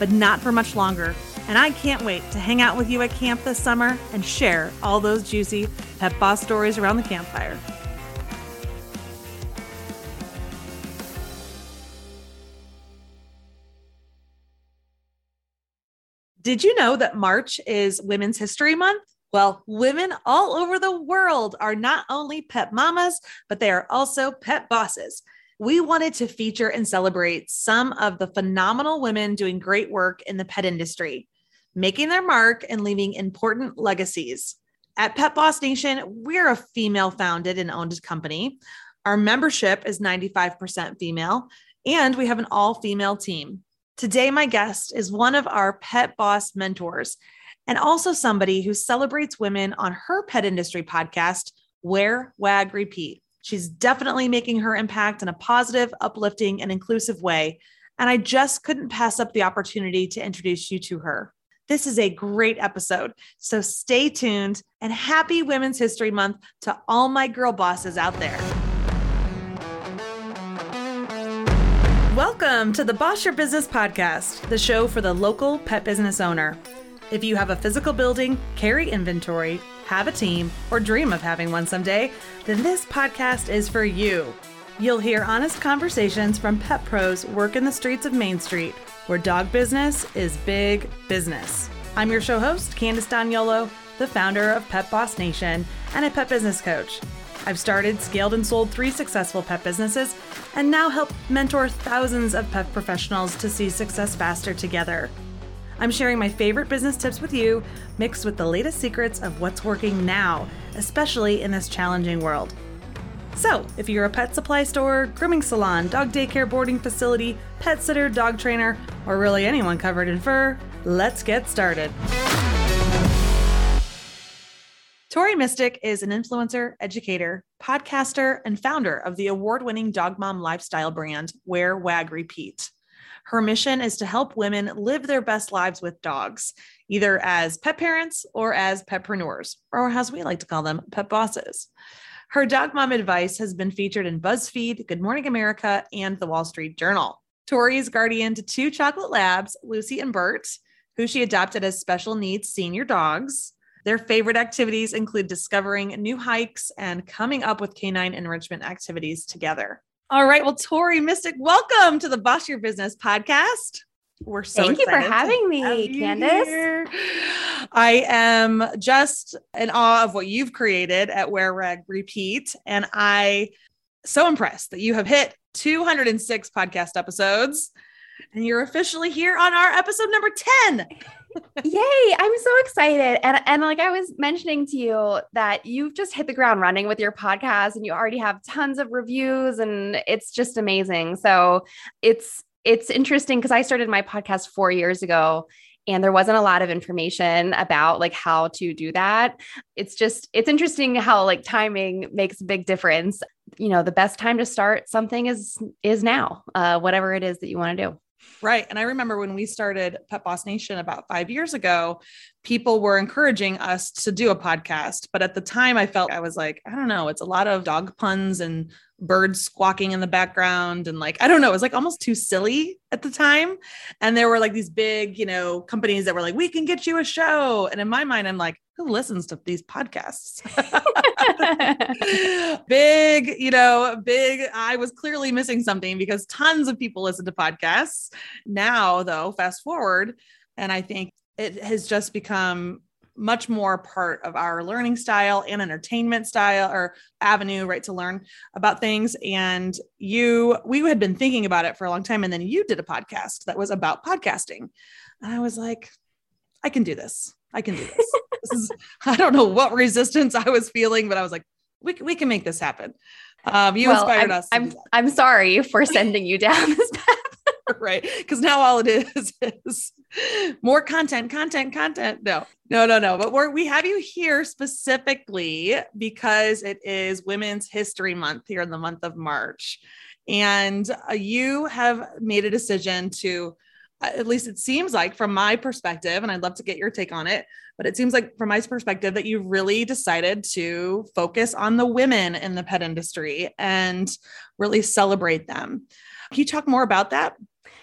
but not for much longer. And I can't wait to hang out with you at camp this summer and share all those juicy pet boss stories around the campfire. Did you know that March is Women's History Month? Well, women all over the world are not only pet mamas, but they are also pet bosses. We wanted to feature and celebrate some of the phenomenal women doing great work in the pet industry, making their mark and leaving important legacies. At Pet Boss Nation, we're a female founded and owned company. Our membership is 95% female, and we have an all female team. Today, my guest is one of our Pet Boss mentors and also somebody who celebrates women on her pet industry podcast, Wear, Wag, Repeat. She's definitely making her impact in a positive, uplifting, and inclusive way. And I just couldn't pass up the opportunity to introduce you to her. This is a great episode. So stay tuned and happy Women's History Month to all my girl bosses out there. Welcome to the Boss Your Business podcast, the show for the local pet business owner. If you have a physical building, carry inventory, have a team, or dream of having one someday, then this podcast is for you. You'll hear honest conversations from pet pros working the streets of Main Street, where dog business is big business. I'm your show host, Candace D'Agnolo, the founder of Pet Boss Nation and a pet business coach. I've started, scaled, and sold three successful pet businesses and now help mentor thousands of pet professionals to see success faster together. I'm sharing my favorite business tips with you, mixed with the latest secrets of what's working now, especially in this challenging world. So, if you're a pet supply store, grooming salon, dog daycare boarding facility, pet sitter, dog trainer, or really anyone covered in fur, let's get started. Tori Mistick is an influencer, educator, podcaster, and founder of the award winning dog mom lifestyle brand, Wear Wag Repeat. Her mission is to help women live their best lives with dogs, either as pet parents or as petpreneurs, or as we like to call them, pet bosses. Her dog mom advice has been featured in BuzzFeed, Good Morning America, and the Wall Street Journal. Tori is guardian to two chocolate labs, Lucy and Burt, who she adopted as special needs senior dogs. Their favorite activities include discovering new hikes and coming up with canine enrichment activities together. All right. Well, Tori Mistick, welcome to the Boss Your Business podcast. We're so thank you for having me, Candace. Here. I am just in awe of what you've created at Wear Wag Repeat, and I so impressed that you have hit 206 podcast episodes, and you're officially here on our episode number 10. Yay, I'm so excited. And and like I was mentioning to you that you've just hit the ground running with your podcast and you already have tons of reviews and it's just amazing. So, it's it's interesting because I started my podcast 4 years ago and there wasn't a lot of information about like how to do that. It's just it's interesting how like timing makes a big difference. You know, the best time to start something is is now. Uh whatever it is that you want to do. Right. And I remember when we started Pet Boss Nation about five years ago, people were encouraging us to do a podcast. But at the time, I felt I was like, I don't know, it's a lot of dog puns and birds squawking in the background. And like, I don't know, it was like almost too silly at the time. And there were like these big, you know, companies that were like, we can get you a show. And in my mind, I'm like, who listens to these podcasts? big, you know, big. I was clearly missing something because tons of people listen to podcasts. Now, though, fast forward, and I think it has just become much more part of our learning style and entertainment style or avenue right to learn about things. And you we had been thinking about it for a long time and then you did a podcast that was about podcasting. And i was like i can do this. I can do this. This is i don't know what resistance i was feeling but i was like we, we can make this happen. Um, you well, inspired I'm, us i'm i'm sorry for sending you down this path right? Because now all it is is more content content content. No no no no. But we're we have you here specifically because it is women's history month here in the month of march. And uh, you have made a decision to uh, at least it seems like from my perspective and i'd love to get your take on it but it seems like from my perspective that you really decided to focus on the women in the pet industry and really celebrate them. Can you talk more about that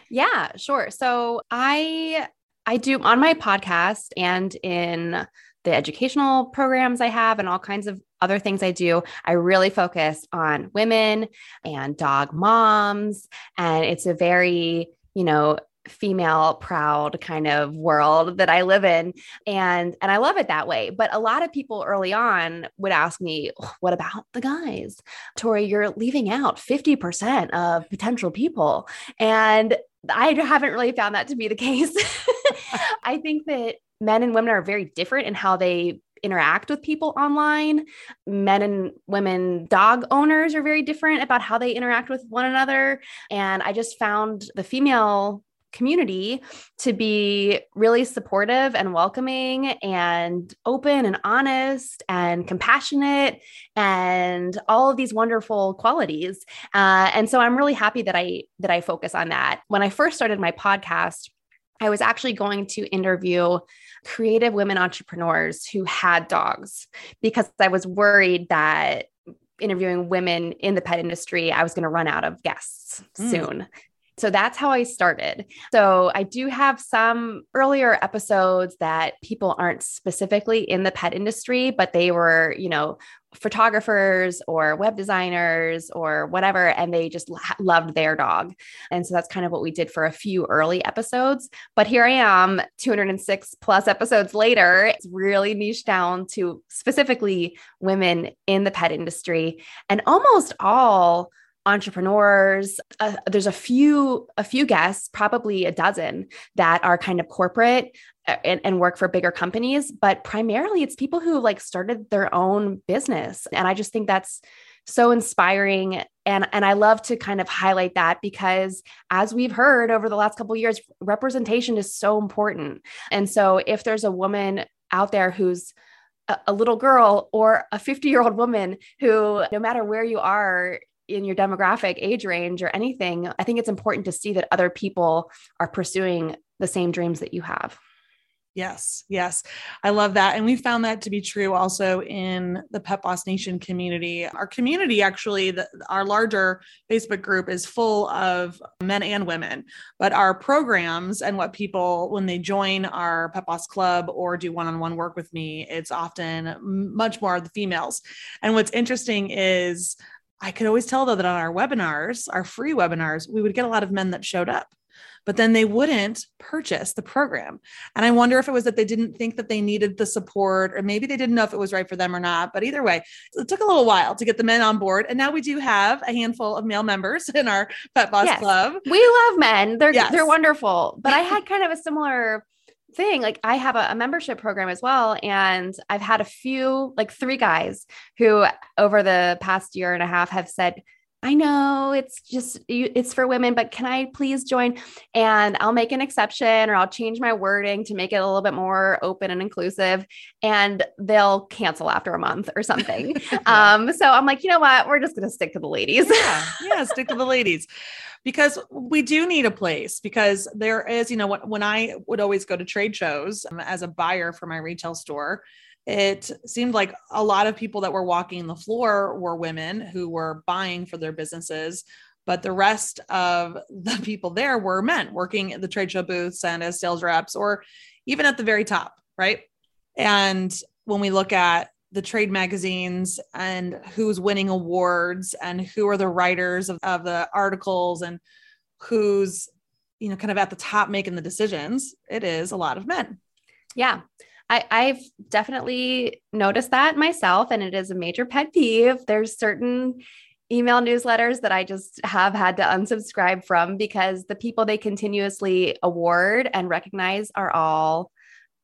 yeah, sure. So I I do on my podcast and in the educational programs I have and all kinds of other things I do, I really focus on women and dog moms. And it's a very, you know, female proud kind of world that I live in and and I love it that way but a lot of people early on would ask me what about the guys Tori you're leaving out 50% of potential people and I haven't really found that to be the case. I think that men and women are very different in how they interact with people online. Men and women dog owners are very different about how they interact with one another. And I just found the female community to be really supportive and welcoming and open and honest and compassionate and all of these wonderful qualities uh, and so i'm really happy that i that i focus on that when i first started my podcast i was actually going to interview creative women entrepreneurs who had dogs because i was worried that interviewing women in the pet industry, I was going to run out of guests mm. soon. So that's how I started. So I do have some earlier episodes that people aren't specifically in the pet industry, but they were, you know, photographers or web designers or whatever, and they just loved their dog. And so that's kind of what we did for a few early episodes. But here I am, 206 plus episodes later, it's really niche down to specifically women in the pet industry and almost all entrepreneurs uh, there's a few a few guests probably a dozen that are kind of corporate uh, and, and, work for bigger companies but primarily it's people who like started their own business. And i just think that's so inspiring. And and i love to kind of highlight that because as we've heard over the last couple years representation is so important. And so if there's a woman out there who's a little girl or a 50 year old woman who, no matter where you are in your demographic age range or anything, I think it's important to see that other people are pursuing the same dreams that you have. Yes, yes. I love that. And we found that to be true also in the Pet Boss Nation community. Our community, actually, the, our larger Facebook group is full of men and women, but our programs and what people, when they join our Pet Boss Club or do one on one work with me, it's often much more of the females. And what's interesting is, I could always tell though that on our webinars, our free webinars, we would get a lot of men that showed up, but then they wouldn't purchase the program. And I wonder if it was that they didn't think that they needed the support, or maybe they didn't know if it was right for them or not. But either way, it took a little while to get the men on board. And now we do have a handful of male members in our Pet Boss yes. Club. We love men. They're yes. they're wonderful. But I had kind of a similar thing like i have a, a, membership program as well and i've had a few like three guys who over the past year and a half have said I know it's just it's for women, but can I please join? And I'll make an exception or I'll change my wording to make it a little bit more open and inclusive. And they'll cancel after a month or something. yeah. Um, so I'm like, you know what? We're just gonna stick to the ladies. yeah, yeah, stick to the ladies. Because we do need a place because there is, you know, when, I would always go to trade shows um, as a buyer for my retail store, it seemed like a lot of people that were walking the floor were women who were buying for their businesses but the rest of the people there were men working at the trade show booths and as sales reps or even at the very top right? And when we look at the trade magazines and who's winning awards and who are the writers of, of the articles and who's you know kind of at the top making the decisions. It is a lot of men. Yeah. I, I've definitely noticed that myself, and it is a major pet peeve. There's certain email newsletters that I just have had to unsubscribe from because the people they continuously award and recognize are all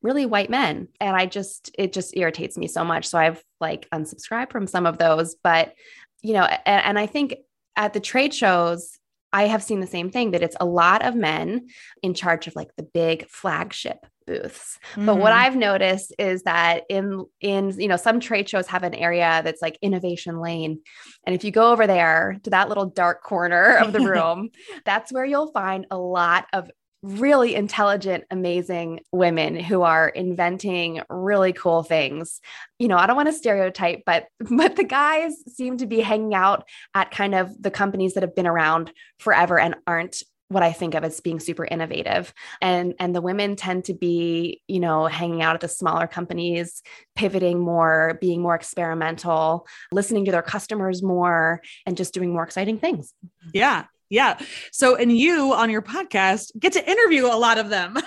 really white men. And I just, it just irritates me so much. So I've like unsubscribed from some of those. But, you know, and, and I think at the trade shows, I have seen the same thing that it's a lot of men in charge of like the big flagship booths. Mm-hmm. But what mm-hmm. I've noticed is that in in you know some trade shows have an area that's like innovation lane. And if you go over there to that little dark corner of the room, that's where you'll find a lot of really intelligent, amazing women who are inventing really cool things. You know, I don't want to stereotype, but but the guys seem to be hanging out at kind of the companies that have been around forever and aren't what I think of as being super innovative. And and the women tend to be, you know, hanging out at the smaller companies, pivoting more, being more experimental, listening to their customers more and just doing more exciting things. Yeah. Yeah. So, and you on your podcast get to interview a lot of them.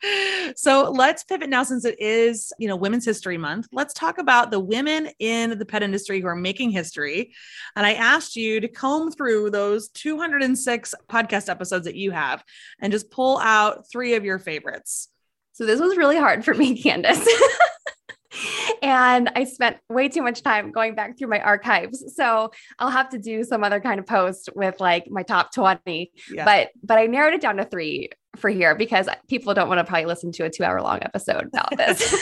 so let's pivot now since it is, you know, Women's History Month. Let's talk about the women in the pet industry who are making history. And I asked you to comb through those 206 podcast episodes that you have and just pull out three of your favorites. So this was really hard for me, Candace. And I spent way too much time going back through my archives. So I'll have to do some other kind of post with like my top 20. Yeah. But but I narrowed it down to 3 for here because people don't want to probably listen to a 2-hour long episode about this.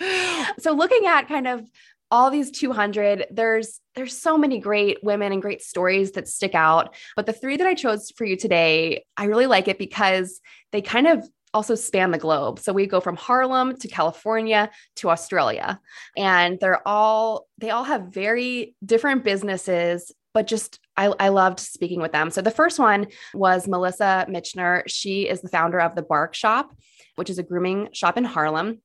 so looking at kind of all these 200 there's there's so many great women and great stories that stick out but the three that i chose for you today i really like it because they kind of also span the globe. So we go from Harlem to California to Australia. And they're all, they all have very different businesses, but just I, I loved speaking with them. So the first one was Melissa Michener. She is the founder of the Bark Shop, which is a grooming shop in Harlem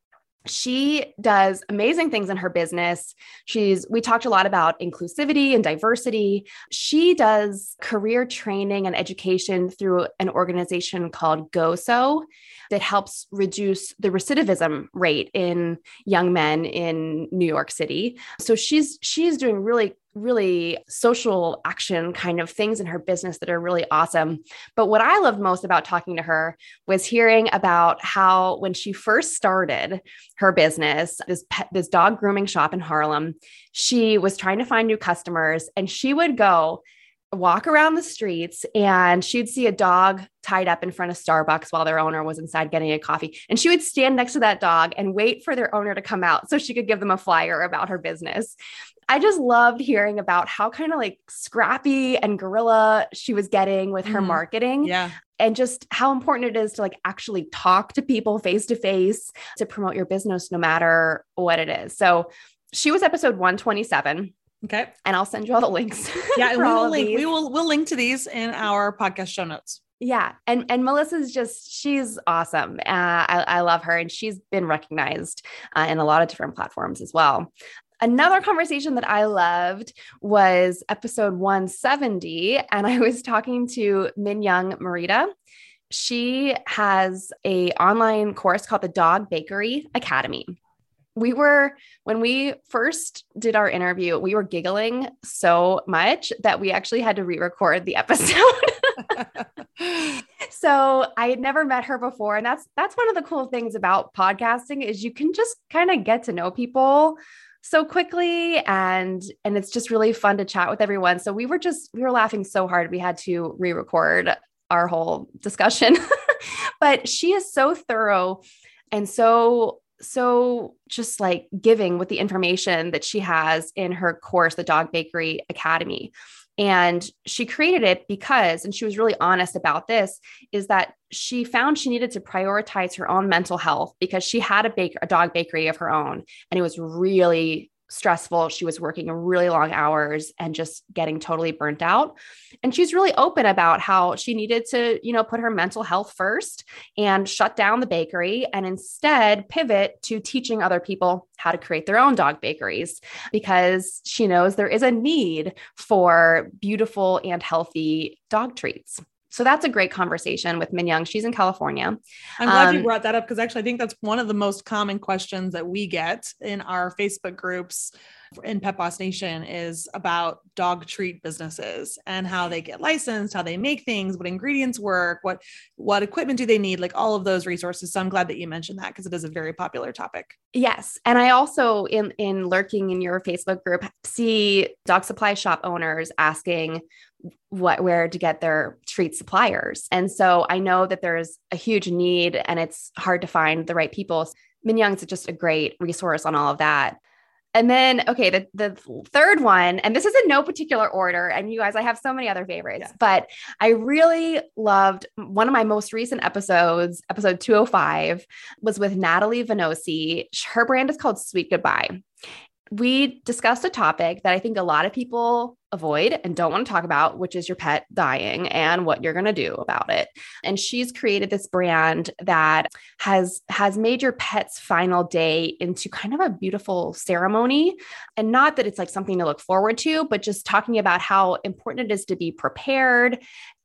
she does amazing things in her business. She's, we talked a lot about inclusivity and diversity. She does career training and education through an organization called GOSO that helps reduce the recidivism rate in young men in New York City. So she's, she's doing really really social action kind of things in her business that are really awesome. But what I loved most about talking to her was hearing about how when she first started her business, this pet, this dog grooming shop in Harlem, she was trying to find new customers and she would go walk around the streets and she'd see a dog tied up in front of Starbucks while their owner was inside getting a coffee. And she would stand next to that dog and wait for their owner to come out so she could give them a flyer about her business. I just loved hearing about how kind of like scrappy and guerrilla she was getting with her mm marketing. Yeah. And just how important it is to like actually talk to people face to face to promote your business, no matter what it is. So she was episode 127. Okay. And I'll send you all the links. Yeah. we will link, we will, we'll link to these in our podcast show notes. Yeah. And, and Melissa's just, she's awesome. Uh, I, I love her and she's been recognized uh, in a lot of different platforms as well. Another conversation that I loved was episode 170, and I was talking to Min Young Marita. She has a online course called the Dog Bakery Academy. We were when we first did our interview, we were giggling so much that we actually had to re-record the episode. so I had never met her before and that's that's one of the cool things about podcasting is you can just kind of get to know people so quickly and and it's just really fun to chat with everyone. So we were just we were laughing so hard we had to re-record our whole discussion. but she is so thorough and so so just like giving with the information that she has in her course the Dog Bakery Academy. And she created it because, and she was really honest about this, is that she found she needed to prioritize her own mental health because she had a bake a dog bakery of her own. And it was really stressful. She was working really long hours and just getting totally burnt out. And she's really open about how she needed to, you know, put her mental health first and shut down the bakery and instead pivot to teaching other people how to create their own dog bakeries because she knows there is a need for beautiful and healthy dog treats. So that's a great conversation with Min Young. She's in California. I'm glad um, you brought that up because actually I think that's one of the most common questions that we get in our Facebook groups in Pet Boss Nation is about dog treat businesses and how they get licensed, how they make things, what ingredients work, what what equipment do they need, like all of those resources. So I'm glad that you mentioned that because it is a very popular topic. Yes, and I also in in lurking in your Facebook group see dog supply shop owners asking what where to get their treat suppliers. And so I know that there's a huge need and it's hard to find the right people. Min Young's just a great resource on all of that. And then, okay, the, the third one, and this is in no particular order. And you guys, I have so many other favorites, yeah. but I really loved one of my most recent episodes, episode 205, was with Natalie Venosi. Her brand is called Sweet Goodbye we discussed a topic that I think a lot of people avoid and don't want to talk about, which is your pet dying and what you're going to do about it. And she's created this brand that has has made your pet's final day into kind of a beautiful ceremony. And not that it's like something to look forward to, but just talking about how important it is to be prepared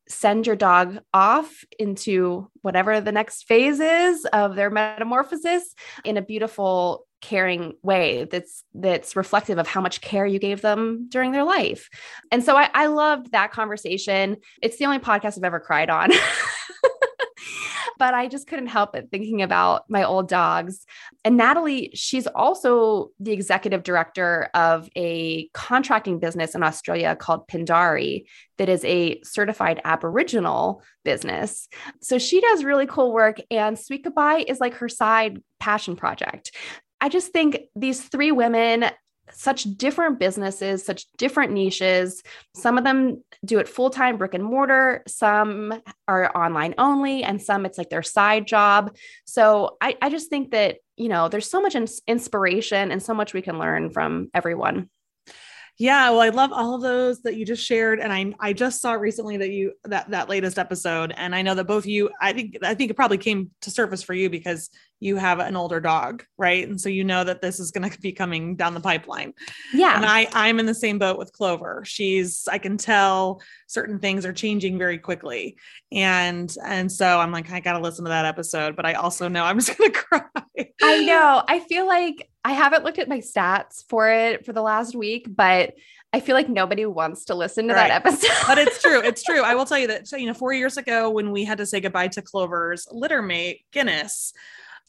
send your dog off into whatever the next phase is of their metamorphosis in a beautiful caring way that's that's reflective of how much care you gave them during their life and so i, I loved that conversation it's the only podcast i've ever cried on but I just couldn't help it thinking about my old dogs. And Natalie, she's also the executive director of a contracting business in Australia called Pindari, that is a certified Aboriginal business. So she does really cool work, and Sweet Goodbye is like her side passion project. I just think these three women, such different businesses, such different niches. Some of them do it full time, brick and mortar. Some are online only, and some it's like their side job. So I, I just think that, you know, there's so much inspiration and so much we can learn from everyone. Yeah, well, I love all of those that you just shared, and I I just saw recently that you that that latest episode, and I know that both of you I think I think it probably came to surface for you because you have an older dog, right? And so you know that this is going to be coming down the pipeline. Yeah, and I I'm in the same boat with Clover. She's I can tell certain things are changing very quickly, and and so I'm like I got to listen to that episode, but I also know I'm just going to cry. I know. I feel like I haven't looked at my stats for it for the last week, but I feel like nobody wants to listen to right. that episode. but it's true. It's true. I will tell you that, so, you know, four years ago when we had to say goodbye to Clover's litter mate, Guinness,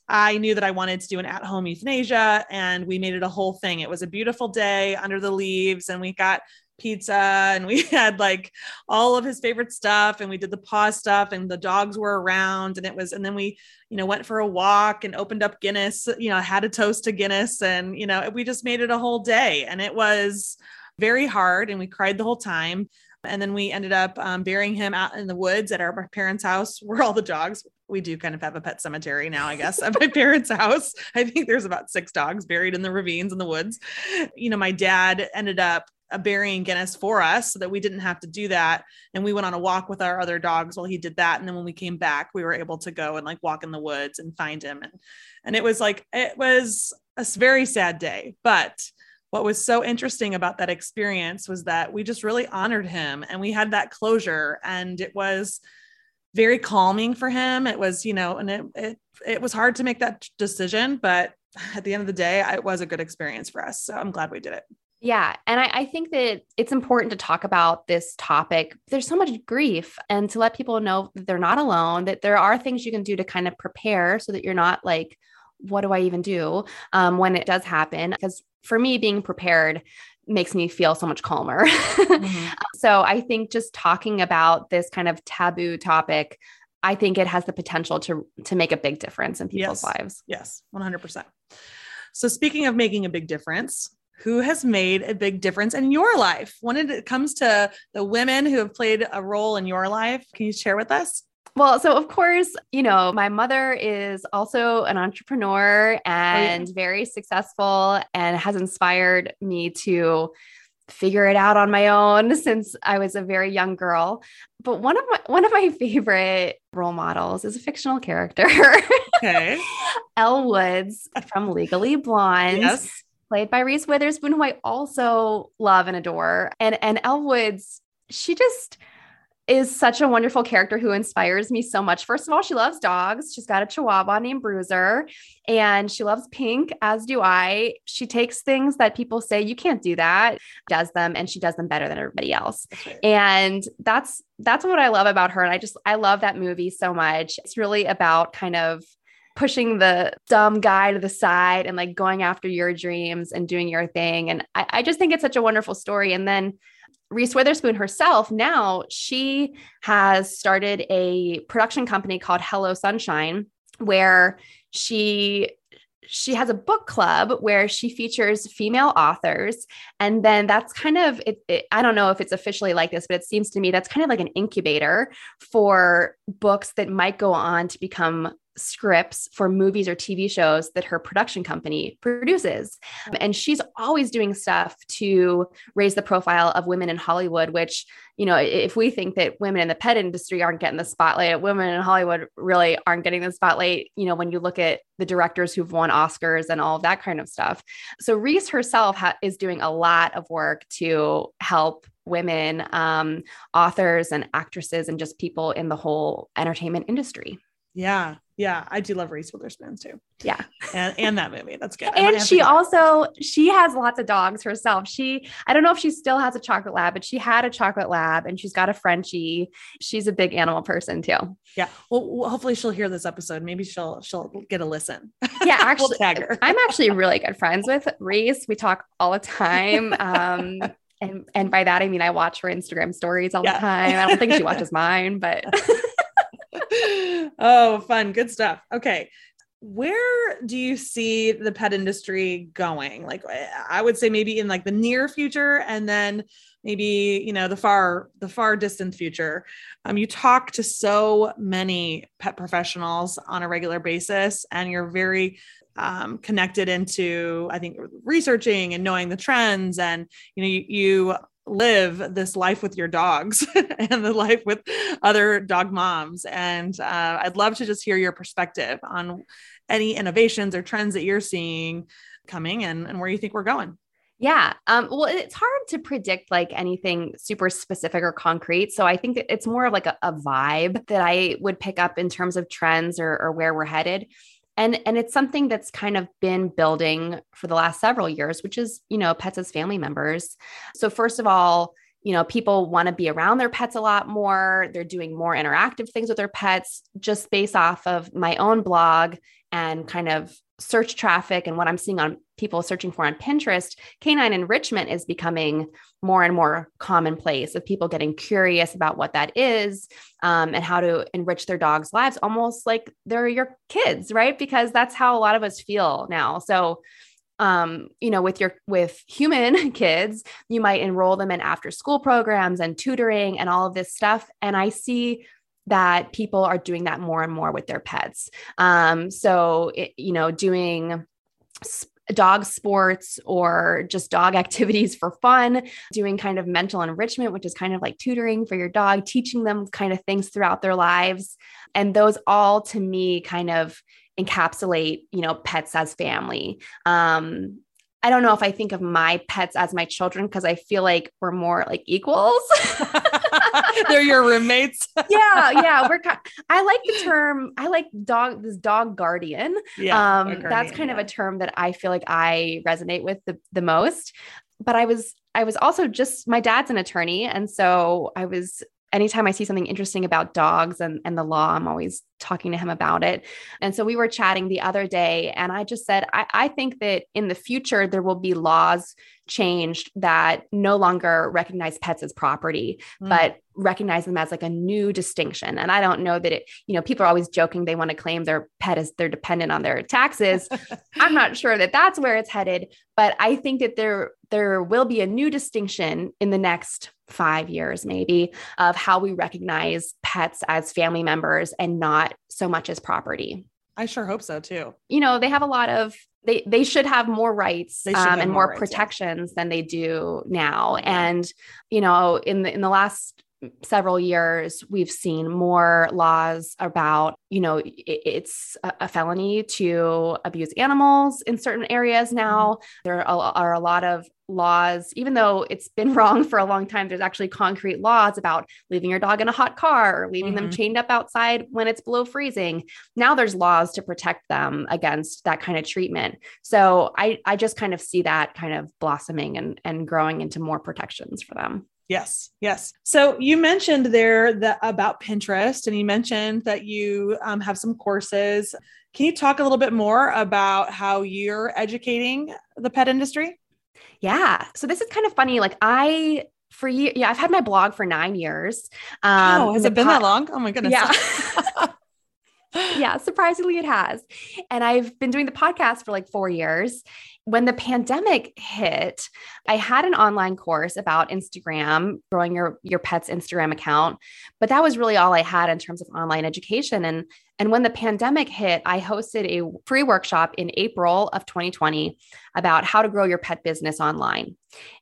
I knew that I wanted to do an at home euthanasia and we made it a whole thing. It was a beautiful day under the leaves and we got pizza and we had like all of his favorite stuff and we did the paw stuff and the dogs were around and it was and then we you know went for a walk and opened up guinness you know had a toast to guinness and you know we just made it a whole day and it was very hard and we cried the whole time and then we ended up um, burying him out in the woods at our parents' house where all the dogs. We do kind of have a pet cemetery now, I guess, at my parents' house. I think there's about six dogs buried in the ravines in the woods. You know, my dad ended up uh, burying Guinness for us so that we didn't have to do that. And we went on a walk with our other dogs while he did that. And then when we came back, we were able to go and like walk in the woods and find him. And and it was like it was a very sad day, but what was so interesting about that experience was that we just really honored him and we had that closure and it was very calming for him it was you know and it it, it was hard to make that decision but at the end of the day it was a good experience for us so i'm glad we did it yeah. And I, I, think that it's important to talk about this topic. There's so much grief, and to let people know that they're not alone, that there are things you can do to kind of prepare so that you're not like, what do I even do um, when it does happen? Because for me, being prepared makes me feel so much calmer. mm-hmm. So I think just talking about this kind of taboo topic, I think it has the potential to to make a big difference in people's yes. lives. Yes, 100%. So speaking of making a big difference, who has made a big difference in your life when it comes to the women who have played a role in your life? Can you share with us? Well, so of course, you know, my mother is also an entrepreneur and oh, yeah. very successful and has inspired me to figure it out on my own since I was a very young girl. But one of my one of my favorite role models is a fictional character. Okay. Elle Woods from Legally Blonde. Yes. Played by Reese Witherspoon, who I also love and adore. And and Elle Woods, she just is such a wonderful character who inspires me so much. First of all, she loves dogs. She's got a chihuahua named Bruiser and she loves pink, as do I. She takes things that people say you can't do that, does them, and she does them better than everybody else. And that's that's what I love about her. And I just I love that movie so much. It's really about kind of pushing the dumb guy to the side and like going after your dreams and doing your thing. And I, I just think it's such a wonderful story. And then Reese Witherspoon herself, now she has started a production company called Hello Sunshine, where she she has a book club where she features female authors. And then that's kind of it, it, i don't know if it's officially like this but it seems to me that's kind of like an incubator for books that might go on to become scripts for movies or TV shows that her production company produces. And she's always doing stuff to raise the profile of women in Hollywood, which, you know, if we think that women in the pet industry aren't getting the spotlight, women in Hollywood really aren't getting the spotlight, you know, when you look at the directors who've won Oscars and all of that kind of stuff. So Reese herself ha- is doing a lot of work to help women um, authors and actresses and just people in the whole entertainment industry. Yeah. Yeah. I do love Reese Witherspoon too. Yeah. And, and that movie. That's good. and she also, she has lots of dogs herself. She, I don't know if she still has a chocolate lab, but she had a chocolate lab and she's got a Frenchie. She's a big animal person too. Yeah. Well, hopefully she'll hear this episode. Maybe she'll, she'll get a listen. Yeah. Actually, we'll I'm actually really good friends with Reese. We talk all the time. Um, and, and by that, I mean, I watch her Instagram stories all yeah. the time. I don't think she watches mine, but oh, fun. Good stuff. Okay. Where do you see the pet industry going? Like I would say maybe in like the near future and then maybe, you know, the far the far distant future. Um you talk to so many pet professionals on a regular basis and you're very um, connected into i think researching and knowing the trends and you know you, you live this life with your dogs and the life with other dog moms. And uh, I'd love to just hear your perspective on any innovations or trends that you're seeing coming and, and where you think we're going. Yeah. Um, well, it's hard to predict like anything super specific or concrete. So I think it's more of like a, a vibe that I would pick up in terms of trends or, or where we're headed and and it's something that's kind of been building for the last several years which is you know pets as family members. So first of all you know people want to be around their pets a lot more. They're doing more interactive things with their pets just based off of my own blog and kind of search traffic and what I'm seeing on people searching for on Pinterest, canine enrichment is becoming more and more commonplace of people getting curious about what that is um, and how to enrich their dogs' lives, almost like they're your kids, right? Because that's how a lot of us feel now. So, um, you know, with your with human kids, you might enroll them in after school programs and tutoring and all of this stuff. And I see that people are doing that more and more with their pets. Um, so, it, you know, doing dog sports or just dog activities for fun, doing kind of mental enrichment, which is kind of like tutoring for your dog, teaching them kind of things throughout their lives. And those all to me kind of encapsulate, you know, pets as family. Um, I don't know if I think of my pets as my children because I feel like we're more like equals. They're your roommates. yeah, yeah. We're. I like the term. I like dog. This dog guardian. Yeah, um, guardian, that's kind yeah. of a term that I feel like I resonate with the the most. But I was I was also just my dad's an attorney, and so I was anytime I see something interesting about dogs and, and the law, I'm always talking to him about it. And so we were chatting the other day, and I just said, I, I think that in the future, there will be laws changed that no longer recognize pets as property, mm. but recognize them as like a new distinction. And I don't know that it, you know, people are always joking they want to claim their pet as they're dependent on their taxes. I'm not sure that that's where it's headed, but I think that there there will be a new distinction in the next 5 years maybe of how we recognize pets as family members and not so much as property. I sure hope so too. You know, they have a lot of they they should have more rights um, and more, more rights, protections yeah. than they do now. And you know, in the in the last several years we've seen more laws about you know it's a, felony to abuse animals in certain areas now mm-hmm. there are, are a lot of laws even though it's been wrong for a long time there's actually concrete laws about leaving your dog in a hot car or leaving mm-hmm. them chained up outside when it's below freezing now there's laws to protect them against that kind of treatment so i i just kind of see that kind of blossoming and and growing into more protections for them Yes, yes. So you mentioned there that about Pinterest, and you mentioned that you um, have some courses. Can you talk a little bit more about how you're educating the pet industry? Yeah. So this is kind of funny. Like I for you, yeah, I've had my blog for nine years. Um, oh, has it been po- that long? Oh my goodness. Yeah. yeah, surprisingly, it has. And I've been doing the podcast for like four years. When the pandemic hit, I had an online course about Instagram, growing your, your pet's Instagram account, but that was really all I had in terms of online education. And, and when the pandemic hit, I hosted a free workshop in April of 2020 about how to grow your pet business online.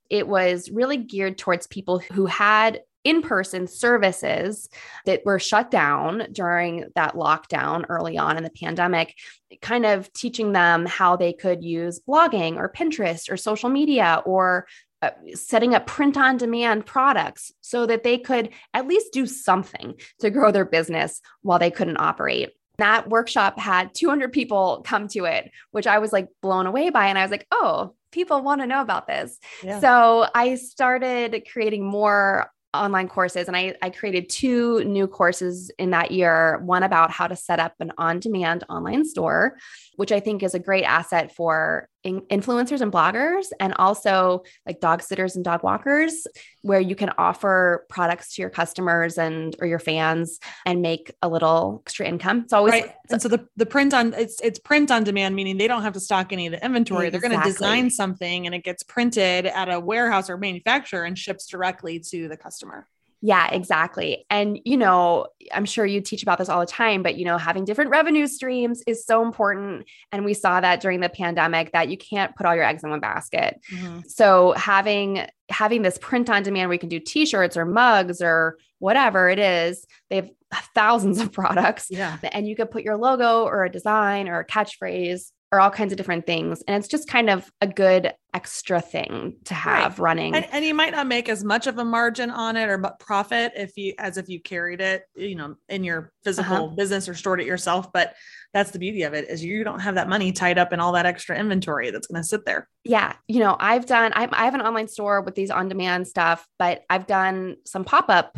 It was really geared towards people who had in person services that were shut down during that lockdown early on in the pandemic, kind of teaching them how they could use blogging or Pinterest or social media or uh, setting up print on demand products so that they could at least do something to grow their business while they couldn't operate. That workshop had 200 people come to it, which I was like blown away by. And I was like, oh, people want to know about this. Yeah. So I started creating more online courses and I, I created two new courses in that year one about how to set up an on-demand online store which i think is a great asset for in- influencers and bloggers and also like dog sitters and dog walkers where you can offer products to your customers and or your fans and make a little extra income it's always right. and so the, the print on it's it's print on demand meaning they don't have to stock any of the inventory exactly. they're going to design something and it gets printed at a warehouse or manufacturer and ships directly to the customer yeah, exactly. And, you know, I'm sure you teach about this all the time, but, you know, having different revenue streams is so important. And we saw that during the pandemic that you can't put all your eggs in one basket. Mm-hmm. So having, having this print on demand where you can do t-shirts or mugs or whatever it is, they have thousands of products. Yeah. And you could put your logo or a design or a catchphrase or all kinds of different things. And it's just kind of a good extra thing to have right. running. And, and, you might not make as much of a margin on it or profit if you as if you carried it, you know, in your physical uh-huh. business or stored it yourself. But that's the beauty of it is you don't have that money tied up in all that extra inventory that's going to sit there. Yeah. You know, I've done, I, I have an online store with these on demand stuff, but I've done some pop up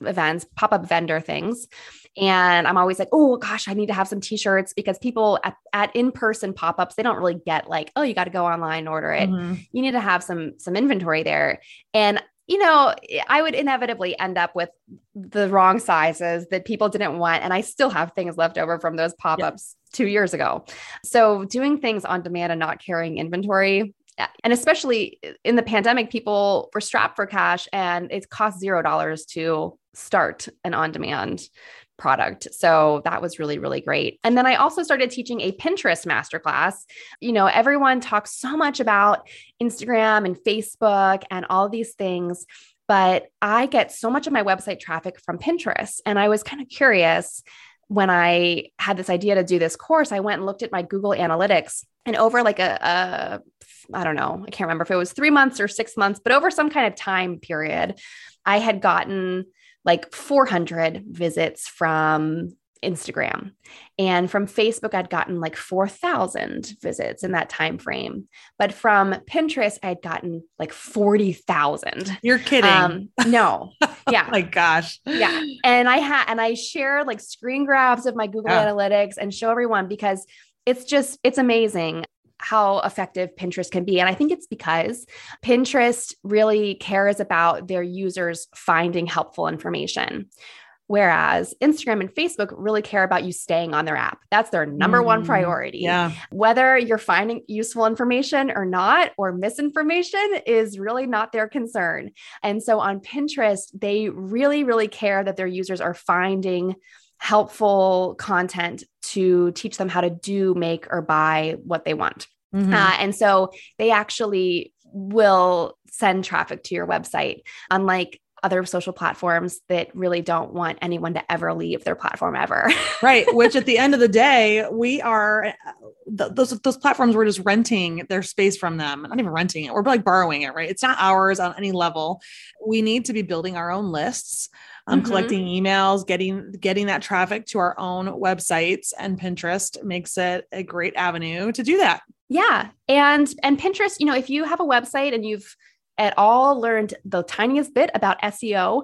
events, pop up vendor things. And I'm always like, oh gosh, I need to have some t-shirts because people at, at in-person pop-ups, they don't really get like, oh, you got to go online and order it. Mm-hmm. You need to have some some inventory there. And you know, I would inevitably end up with the wrong sizes that people didn't want. And I still have things left over from those pop ups yeah. two years ago. So, doing things on demand and not carrying inventory, and especially in the pandemic, people were strapped for cash and it cost zero dollars to start an on demand product. So that was really, really great. And then I also started teaching a Pinterest masterclass. You know, everyone talks so much about Instagram and Facebook and all these things, but I get so much of my website traffic from Pinterest. And I was kind of curious when I had this idea to do this course, I went and looked at my Google Analytics and over like a, a I don't know, I can't remember if it was three months or six months, but over some kind of time period, I had gotten like 400 visits from Instagram. And from Facebook, I'd gotten like 4,000 visits in that time frame. But from Pinterest, I'd gotten like 40,000. You're kidding. Um, no. Yeah. oh my gosh. Yeah. And I had, and I share like screen grabs of my Google yeah. Analytics and show everyone because it's just, it's amazing how effective Pinterest can be. And I think it's because Pinterest really cares about their users finding helpful information. Whereas Instagram and Facebook really care about you staying on their app. That's their number mm, one priority. Yeah. Whether you're finding useful information or not, or misinformation is really not their concern. And so on Pinterest, they really, really care that their users are finding helpful content to teach them how to do, make, or buy what they want. Mm-hmm. Uh, and so they actually will send traffic to your website, unlike other social platforms that really don't want anyone to ever leave their platform ever. right. Which at the end of the day, we are th- those those platforms we're just renting their space from them. Not even renting it. We're like borrowing it, right? It's not ours on any level. We need to be building our own lists. Um, mm-hmm. collecting emails, getting getting that traffic to our own websites and Pinterest makes it a great avenue to do that. Yeah. And and Pinterest, you know, if you have a website and you've at all learned the tiniest bit about SEO,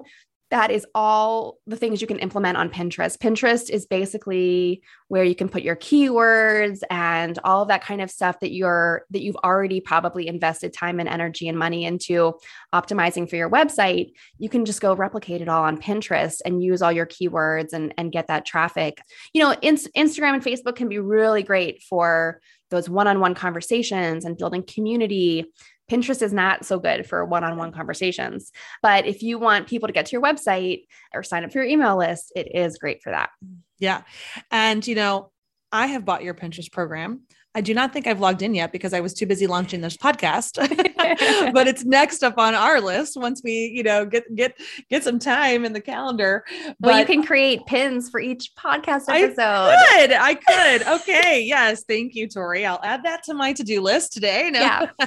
that is all the things you can implement on Pinterest. Pinterest is basically where you can put your keywords and all of that kind of stuff that you're that you've already probably invested time and energy and money into optimizing for your website. You can just go replicate it all on Pinterest and use all your keywords and and get that traffic. You know, in, Instagram and Facebook can be really great for those one-on-one conversations and building community Pinterest is not so good for one on one conversations. But if you want people to get to your website or sign up for your email list, it is great for that. Yeah. And, you know, I have bought your Pinterest program. I do not think I've logged in yet because I was too busy launching this podcast. but it's next up on our list once we, you know, get get get some time in the calendar. Well, you can create pins for each podcast episode. I could. I could. Okay. yes. Thank you, Tori. I'll add that to my to-do list today. No. Yeah.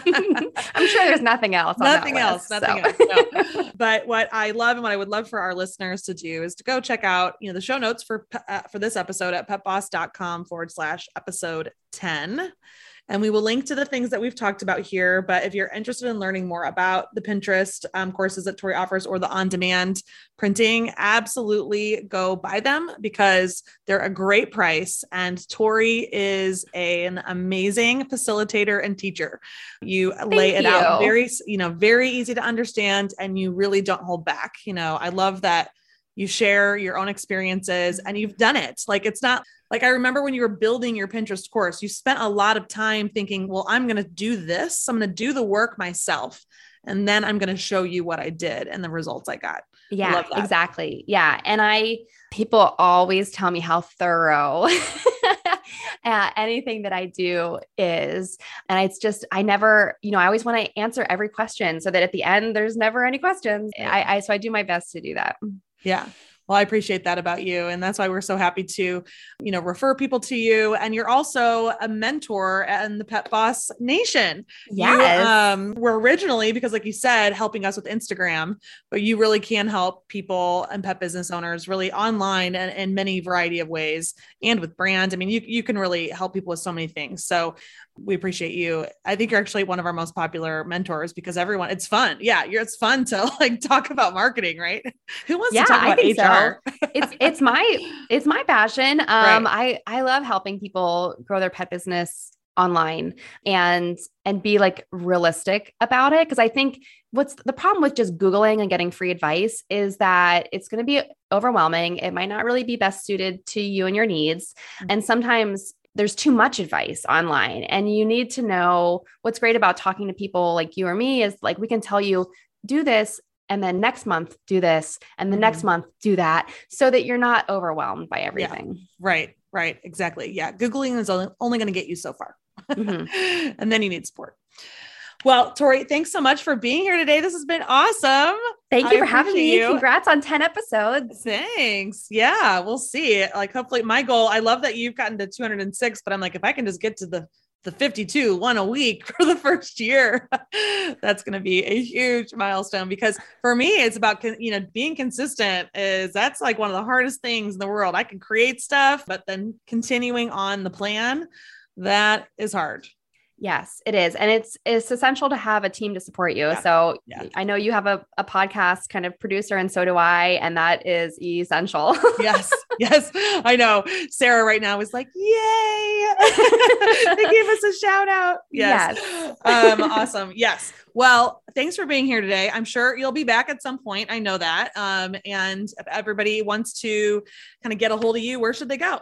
I'm sure there's nothing else. nothing else. List, nothing so. else. No. but what I love and what I would love for our listeners to do is to go check out, you know, the show notes for uh, for this episode at petboss.com forward slash episode 10. And we will link to the things that we've talked about here. But if you're interested in learning more about the Pinterest um, courses that Tori offers or the on demand printing, absolutely go buy them because they're a great price. And Tori is a, an amazing facilitator and teacher. You Thank lay it you. out very, you know, very easy to understand and you really don't hold back. You know, I love that you share your own experiences and you've done it. Like it's not like I remember when you were building your Pinterest course, you spent a lot of time thinking, well, I'm going to do this. I'm going to do the work myself. And then I'm going to show you what I did and the results I got. Yeah, I exactly. Yeah. And I, people always tell me how thorough anything that I do is. And it's just, I never, you know, I always want to answer every question so that at the end, there's never any questions. I, I, so I do my best to do that. Yeah. Well, I appreciate that about you. And that's why we're so happy to, you know, refer people to you. And you're also a mentor in the Pet Boss Nation. Yes. You, um, were originally, because like you said, helping us with Instagram, but you really can help people and pet business owners really online and in many variety of ways and with brand. I mean, you, you can really help people with so many things. So we appreciate you. I think you're actually one of our most popular mentors because everyone, it's fun. Yeah, you're, it's fun to like talk about marketing, right? Who wants yeah, to talk about HR? So. it's it's my it's my passion. Um, right. I I love helping people grow their pet business online and and be like realistic about it because I think what's the problem with just googling and getting free advice is that it's going to be overwhelming. It might not really be best suited to you and your needs. Mm-hmm. And sometimes there's too much advice online and you need to know what's great about talking to people like you or me is like we can tell you do this and then next month do this and the mm-hmm. next month do that so that you're not overwhelmed by everything yeah. right right exactly yeah googling is only, only going to get you so far mm-hmm. and then you need support well, Tori, thanks so much for being here today. This has been awesome. Thank you I for having me. You. Congrats on 10 episodes. Thanks. Yeah, we'll see. Like, hopefully, my goal, I love that you've gotten to 206, but I'm like, if I can just get to the the 52 one a week for the first year that's going to be a huge milestone because for me it's about you know being consistent is that's like one of the hardest things in the world i can create stuff but then continuing on the plan that is hard Yes, it is. And it's it's essential to have a team to support you. Yeah. So yeah. I know you have a, a podcast kind of producer, and so do I. And that is essential. yes. Yes. I know. Sarah right now is like, yay. they gave us a shout out. Yes. yes. um, awesome. Yes. Well, thanks for being here today. I'm sure you'll be back at some point. I know that. Um, and if everybody wants to kind of get a hold of you, where should they go?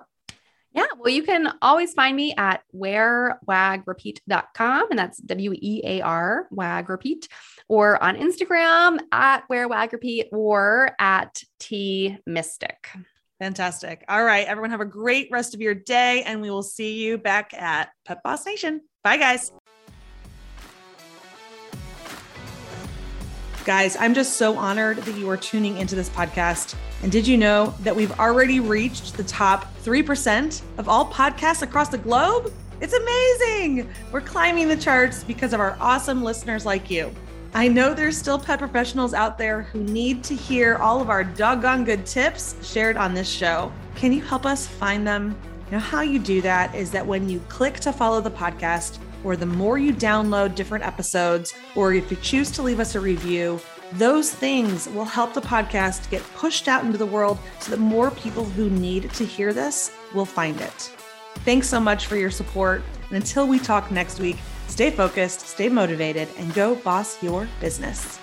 Yeah, well, you can always find me at wearwagrepeat.com, and that's W E A R, wag repeat, or on Instagram at wearwagrepeat or at T Mistick. Fantastic. All right, everyone, have a great rest of your day, and we will see you back at Pet Boss Nation. Bye, guys. Guys, I'm just so honored that you are tuning into this podcast. And did you know that we've already reached the top 3% of all podcasts across the globe? It's amazing. We're climbing the charts because of our awesome listeners like you. I know there's still pet professionals out there who need to hear all of our doggone good tips shared on this show. Can you help us find them? Now, how you do that is that when you click to follow the podcast, or the more you download different episodes, or if you choose to leave us a review, those things will help the podcast get pushed out into the world so that more people who need to hear this will find it. Thanks so much for your support. And until we talk next week, stay focused, stay motivated, and go boss your business.